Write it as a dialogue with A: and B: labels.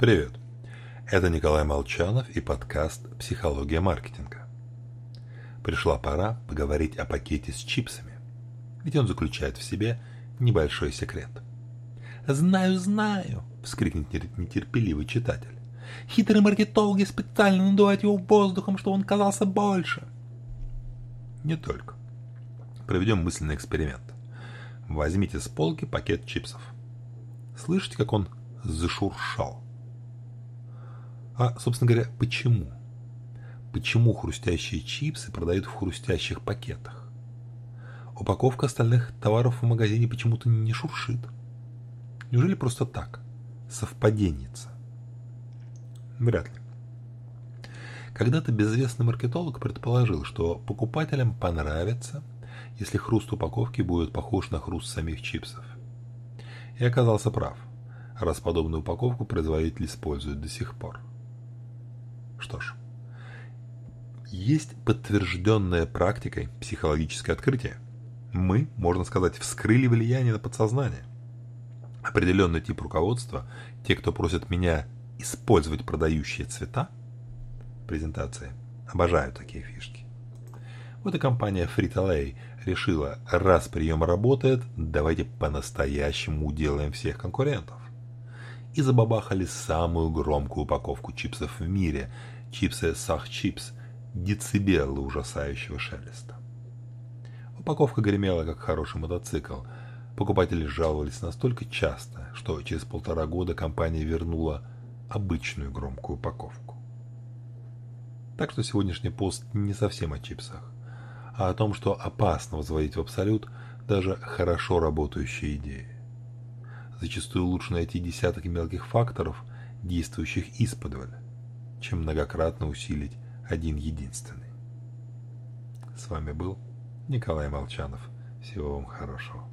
A: Привет! Это Николай Молчанов и подкаст «Психология маркетинга». Пришла пора поговорить о пакете с чипсами, ведь он заключает в себе небольшой секрет.
B: «Знаю, знаю!» — вскрикнет нетерпеливый читатель. «Хитрые маркетологи специально надувают его воздухом, чтобы он казался больше!»
A: Не только. Проведем мысленный эксперимент. Возьмите с полки пакет чипсов. Слышите, как он зашуршал? А, собственно говоря, почему? Почему хрустящие чипсы продают в хрустящих пакетах? Упаковка остальных товаров в магазине почему-то не шуршит. Неужели просто так? Совпаденница? Вряд ли. Когда-то безвестный маркетолог предположил, что покупателям понравится, если хруст упаковки будет похож на хруст самих чипсов. И оказался прав, раз подобную упаковку производитель использует до сих пор. Что ж, есть подтвержденное практикой психологическое открытие. Мы, можно сказать, вскрыли влияние на подсознание. Определенный тип руководства, те, кто просят меня использовать продающие цвета, презентации, обожают такие фишки. Вот и компания Frito-Lay решила, раз прием работает, давайте по-настоящему уделаем всех конкурентов и забабахали самую громкую упаковку чипсов в мире – чипсы Сах-чипс, децибелы ужасающего шелеста. Упаковка гремела, как хороший мотоцикл. Покупатели жаловались настолько часто, что через полтора года компания вернула обычную громкую упаковку. Так что сегодняшний пост не совсем о чипсах, а о том, что опасно возводить в абсолют даже хорошо работающие идеи. Зачастую лучше найти десяток мелких факторов, действующих исподволь, чем многократно усилить один единственный. С вами был Николай Молчанов. Всего вам хорошего.